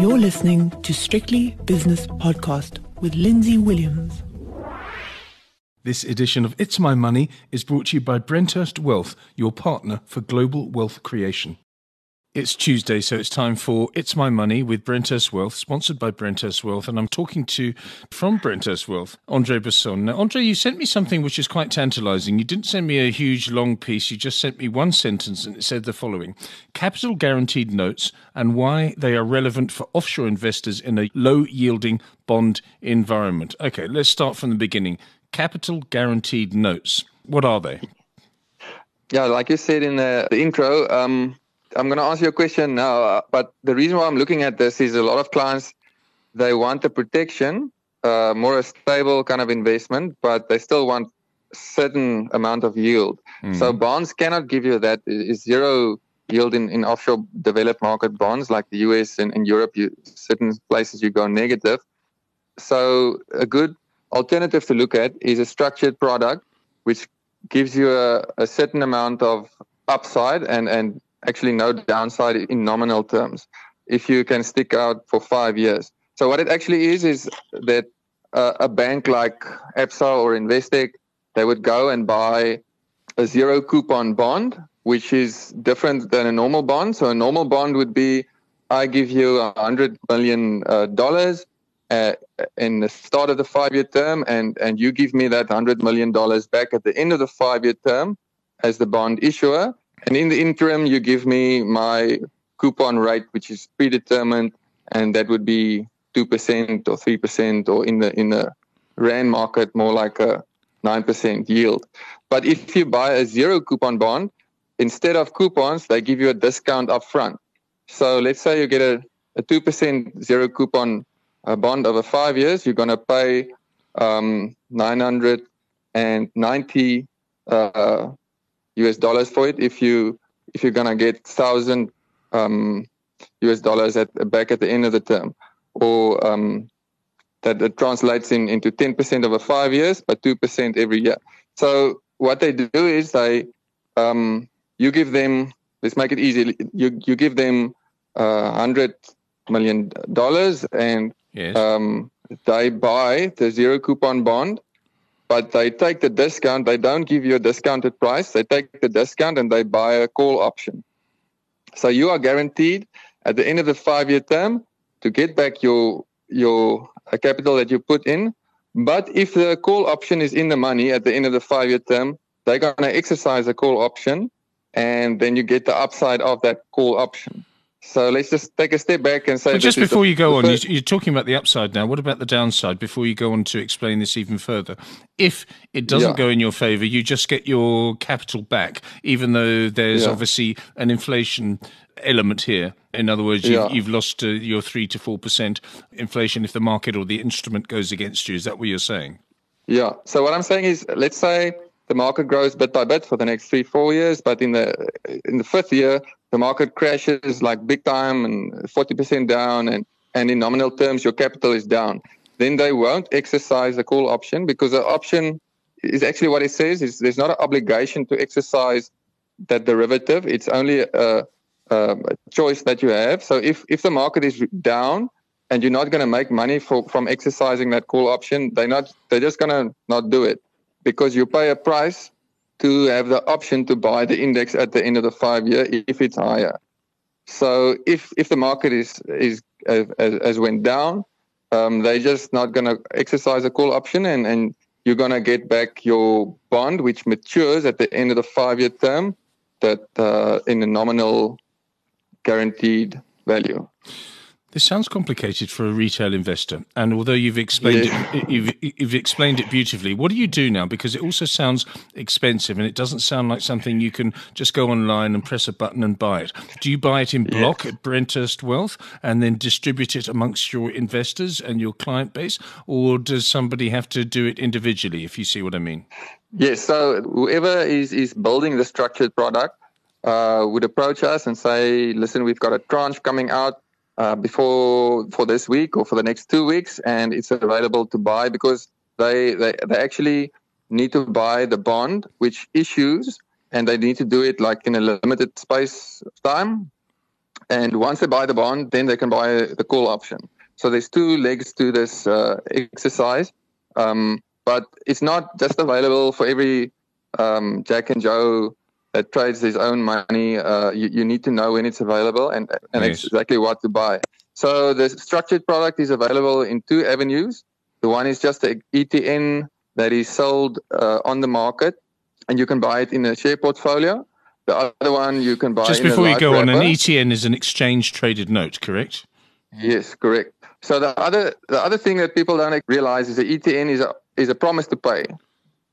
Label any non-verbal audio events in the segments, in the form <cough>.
You're listening to Strictly Business Podcast with Lindsay Williams. This edition of It's My Money is brought to you by Brenthurst Wealth, your partner for global wealth creation. It's Tuesday, so it's time for It's My Money with Brenthurst Wealth, sponsored by Brenthurst Wealth. And I'm talking to, from Brenthurst Wealth, Andre Besson. Now, Andre, you sent me something which is quite tantalizing. You didn't send me a huge long piece, you just sent me one sentence, and it said the following Capital guaranteed notes and why they are relevant for offshore investors in a low yielding bond environment. Okay, let's start from the beginning. Capital guaranteed notes. What are they? Yeah, like you said in the, the intro, um, I'm going to answer your question now, uh, but the reason why I'm looking at this is a lot of clients they want the protection, uh, more a stable kind of investment, but they still want certain amount of yield. Mm. So bonds cannot give you that. Is zero yield in, in offshore developed market bonds like the US and, and Europe. You, certain places you go negative. So a good alternative to look at is a structured product which gives you a, a certain amount of upside and and actually no downside in nominal terms if you can stick out for five years. So what it actually is is that uh, a bank like Absa or Investec, they would go and buy a zero coupon bond, which is different than a normal bond. So a normal bond would be, I give you a hundred million uh, dollars uh, in the start of the five-year term, and and you give me that hundred million dollars back at the end of the five-year term as the bond issuer, and in the interim, you give me my coupon rate, which is predetermined, and that would be two percent or three percent, or in the in the rand market, more like a nine percent yield. But if you buy a zero coupon bond, instead of coupons, they give you a discount up front. So let's say you get a a two percent zero coupon uh, bond over five years, you're going to pay um, nine hundred and ninety uh, US dollars for it if you if you're gonna get thousand um, US dollars at back at the end of the term, or um, that it translates in into ten percent over five years, but two percent every year. So what they do is they um, you give them let's make it easy. You you give them uh, hundred million dollars and yes. um, they buy the zero coupon bond but they take the discount. They don't give you a discounted price. They take the discount and they buy a call option. So you are guaranteed at the end of the five-year term to get back your your uh, capital that you put in. But if the call option is in the money at the end of the five-year term, they're going to exercise the call option, and then you get the upside of that call option. So let's just take a step back and say. But just before the, you go on, first... you're talking about the upside now. What about the downside? Before you go on to explain this even further, if it doesn't yeah. go in your favour, you just get your capital back, even though there's yeah. obviously an inflation element here. In other words, you've, yeah. you've lost uh, your three to four percent inflation if the market or the instrument goes against you. Is that what you're saying? Yeah. So what I'm saying is, let's say the market grows bit by bit for the next three, four years, but in the in the fifth year, the market crashes like big time and 40% down and, and in nominal terms your capital is down. Then they won't exercise the call option because the option is actually what it says is there's not an obligation to exercise that derivative. It's only a, a choice that you have. So if if the market is down and you're not going to make money for, from exercising that call option they're not they're just going to not do it because you pay a price to have the option to buy the index at the end of the five year if it's higher. So if if the market is is as, as went down, um, they're just not going to exercise a call option, and and you're going to get back your bond, which matures at the end of the five year term, that uh, in a nominal guaranteed value. This sounds complicated for a retail investor, and although you've explained yeah. it, you've, you've, explained it beautifully. What do you do now? Because it also sounds expensive, and it doesn't sound like something you can just go online and press a button and buy it. Do you buy it in block at Brenthurst Wealth and then distribute it amongst your investors and your client base, or does somebody have to do it individually? If you see what I mean. Yes. So whoever is is building the structured product uh, would approach us and say, "Listen, we've got a tranche coming out." Uh, before for this week or for the next two weeks, and it's available to buy because they, they they actually need to buy the bond which issues, and they need to do it like in a limited space of time. And once they buy the bond, then they can buy the call option. So there's two legs to this uh, exercise, um, but it's not just available for every um, Jack and Joe that trades his own money. Uh, you, you, need to know when it's available and, and yes. exactly what to buy. So the structured product is available in two avenues. The one is just an ETN that is sold uh, on the market, and you can buy it in a share portfolio. The other one you can buy. Just before you go wrapper. on, an ETN is an exchange traded note, correct? Yes, correct. So the other the other thing that people don't realize is the ETN is a is a promise to pay,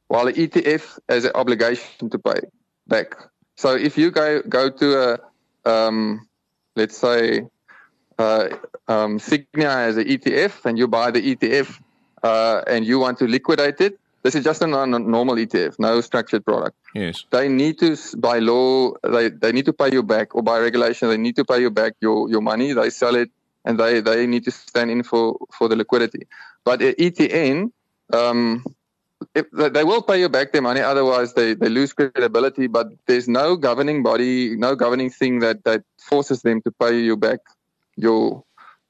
while the ETF has an obligation to pay back. So if you go go to a um, let's say uh, um, Sygnia as an ETF and you buy the ETF uh, and you want to liquidate it, this is just a normal ETF, no structured product. Yes. They need to, by law, they, they need to pay you back, or by regulation, they need to pay you back your, your money. They sell it, and they, they need to stand in for, for the liquidity. But ETN, um, if, they will pay you back their money, otherwise they, they lose credibility. But there's no governing body, no governing thing that, that forces them to pay you back your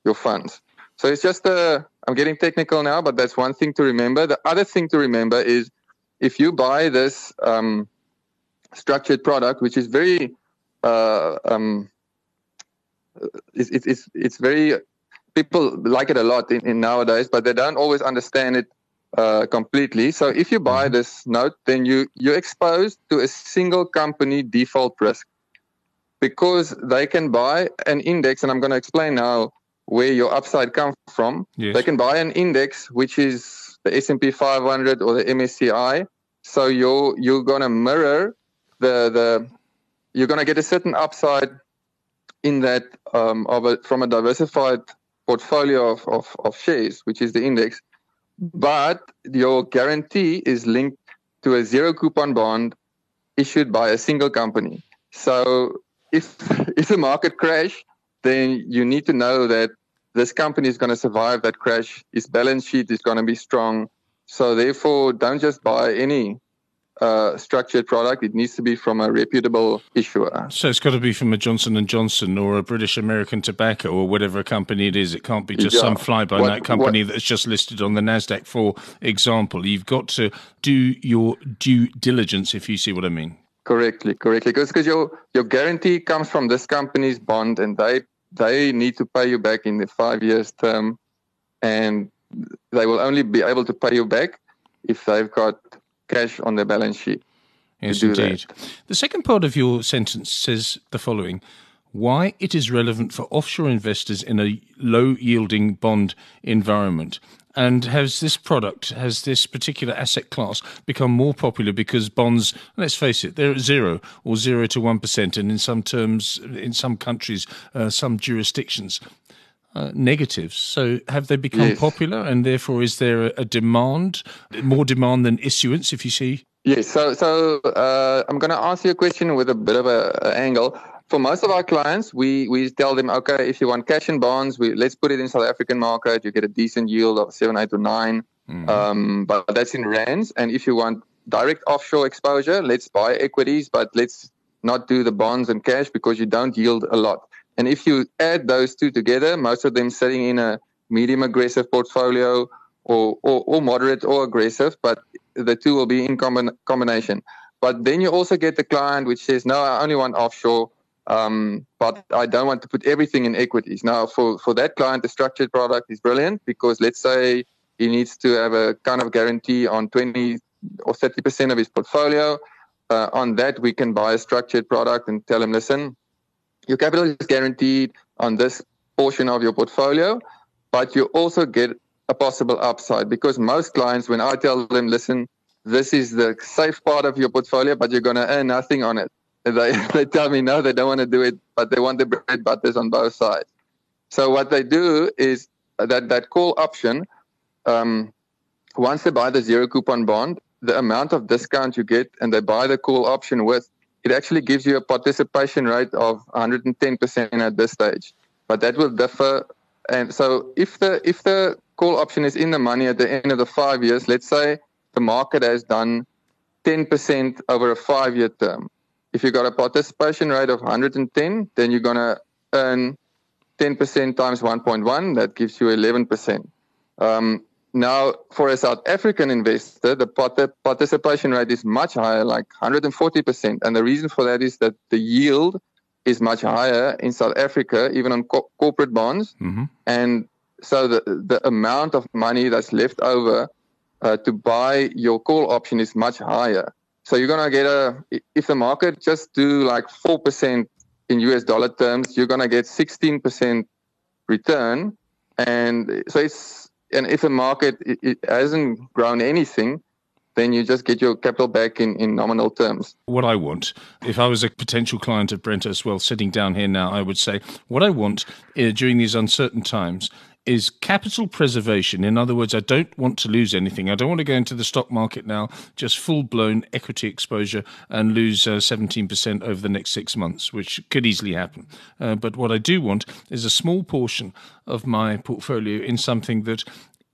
your funds. So it's just a I'm getting technical now, but that's one thing to remember. The other thing to remember is if you buy this um, structured product, which is very, uh, um, it's, it's, it's very, people like it a lot in, in nowadays, but they don't always understand it uh, completely. So if you buy mm-hmm. this note, then you, you're exposed to a single company default risk because they can buy an index, and I'm going to explain now where your upside comes from. Yes. They can buy an index, which is the S&P 500 or the MSCI. So you're you're gonna mirror the the you're gonna get a certain upside in that um, of a, from a diversified portfolio of, of, of shares, which is the index. But your guarantee is linked to a zero coupon bond issued by a single company. So if <laughs> if the market crash, then you need to know that this company is going to survive that crash. Its balance sheet is going to be strong. So therefore, don't just buy any uh, structured product. It needs to be from a reputable issuer. So it's got to be from a Johnson and Johnson or a British American Tobacco or whatever company it is. It can't be just yeah. some fly-by-night company what, that's just listed on the Nasdaq, for example. You've got to do your due diligence, if you see what I mean. Correctly, correctly, because your your guarantee comes from this company's bond, and they they need to pay you back in the five years term, and they will only be able to pay you back if they've got cash on their balance sheet. Yes, indeed. That. The second part of your sentence says the following why it is relevant for offshore investors in a low yielding bond environment. And has this product, has this particular asset class become more popular because bonds, let's face it, they're at zero or zero to 1%, and in some terms, in some countries, uh, some jurisdictions, uh, negatives. So have they become yes. popular, and therefore is there a, a, demand, more demand than issuance, if you see? Yes. So, so uh, I'm going to answer your question with a bit of an angle for most of our clients, we we tell them, okay, if you want cash and bonds, we let's put it in South African market. You get a decent yield of seven, eight, or 9 mm-hmm. um, but that's in rands. And if you want direct offshore exposure, let's buy equities, but let's not do the bonds and cash because you don't yield a lot. And if you add those two together, most of them sitting in a medium aggressive portfolio or, or, or moderate or aggressive, but the two will be in combin- combination. But then you also get the client which says, no, I only want offshore. Um, but I don't want to put everything in equities. Now, for, for that client, the structured product is brilliant because let's say he needs to have a kind of guarantee on 20 or 30% of his portfolio. Uh, on that, we can buy a structured product and tell him, listen, your capital is guaranteed on this portion of your portfolio, but you also get a possible upside because most clients, when I tell them, listen, this is the safe part of your portfolio, but you're going to earn nothing on it <laughs> they they tell me no, they don't want to do it, but they want the bread butters on both sides. So what they do is that that call option. Um, once they buy the zero coupon bond, the amount of discount you get, and they buy the call option with, it actually gives you a participation rate of 110% at this stage. But that will differ. And so if the if the call option is in the money at the end of the five years, let's say the market has done 10% over a five year term if you got a participation rate of 110, then you're going to earn 10% times 1.1, that gives you 11%. Um, now, for a South African investor, the participation rate is much higher, like 140%. And the reason for that is that the yield is much higher in South Africa, even on co- corporate bonds. Mm-hmm. And so the, the amount of money that's left over uh, to buy your call option is much higher. So you're going to get a, if the market just do like 4% in US dollar terms, you're going to get 16% return. And so it's, and if the market it, it hasn't grown anything, then you just get your capital back in, in nominal terms. What I want, if I was a potential client of Brenthurst Wealth sitting down here now, I would say, what I want uh, during these uncertain times is capital preservation. In other words, I don't want to lose anything. I don't want to go into the stock market now, just full blown equity exposure and lose uh, 17% over the next six months, which could easily happen. Uh, but what I do want is a small portion of my portfolio in something that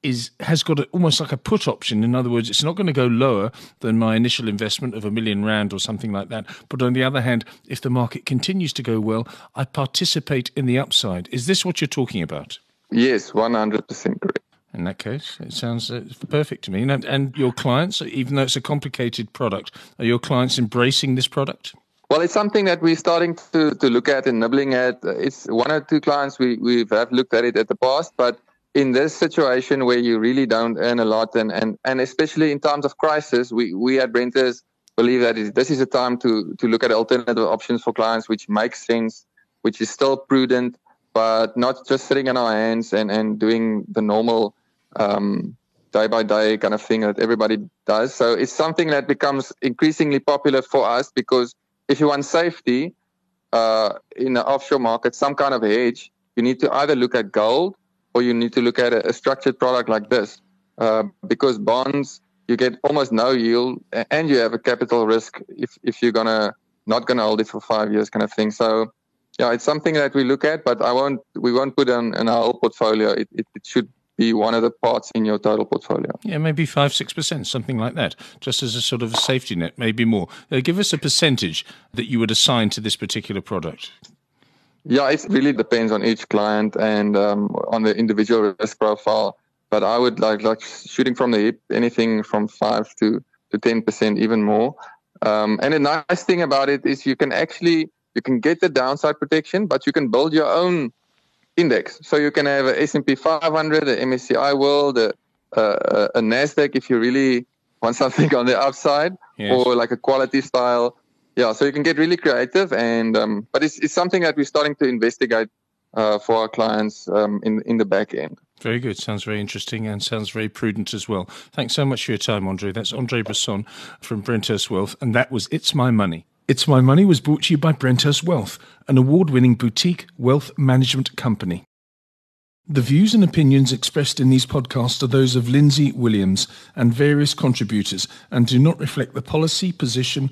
is has got a, almost like a put option. In other words, it's not going to go lower than my initial investment of a million rand or something like that. But on the other hand, if the market continues to go well, I participate in the upside. Is this what you're talking about? Yes, 100% correct. In that case, it sounds uh, perfect to me. And, and your clients, even though it's a complicated product, are your clients embracing this product? Well, it's something that we're starting to, to look at and nibbling at. It's one or two clients we, we have looked at it at the past, but in this situation where you really don't earn a lot and, and, and especially in times of crisis, we, we at Brenthurst believe that this is a time to, to look at alternative options for clients, which makes sense, which is still prudent, but not just sitting on our hands and, and doing the normal um, day by day kind of thing that everybody does. So it's something that becomes increasingly popular for us because if you want safety uh, in the offshore market, some kind of hedge, you need to either look at gold or you need to look at a, a structured product like this uh, because bonds you get almost no yield and you have a capital risk if, if you're gonna not gonna hold it for five years kind of thing. So yeah, it's something that we look at, but I won't. We won't put on in our portfolio. It, it, it should be one of the parts in your total portfolio. Yeah, maybe five, six percent, something like that, just as a sort of a safety net, maybe more. Uh, give us a percentage that you would assign to this particular product. Yeah, it really depends on each client and um, on the individual risk profile. But I would like like shooting from the hip, anything from five to to ten percent, even more. Um, and the nice thing about it is you can actually you can get the downside protection, but you can build your own index. So you can have a S&P 500, a MSCI World, a, a, a Nasdaq if you really want <laughs> something on the upside, yes. or like a quality style. Yeah, so you can get really creative, and um, but it's it's something that we're starting to investigate uh, for our clients um, in in the back end. Very good. Sounds very interesting and sounds very prudent as well. Thanks so much for your time, Andre. That's Andre Bresson from Brenthurst Wealth, and that was It's My Money. It's My Money was brought to you by Brenthurst Wealth, an award winning boutique wealth management company. The views and opinions expressed in these podcasts are those of Lindsay Williams and various contributors and do not reflect the policy, position,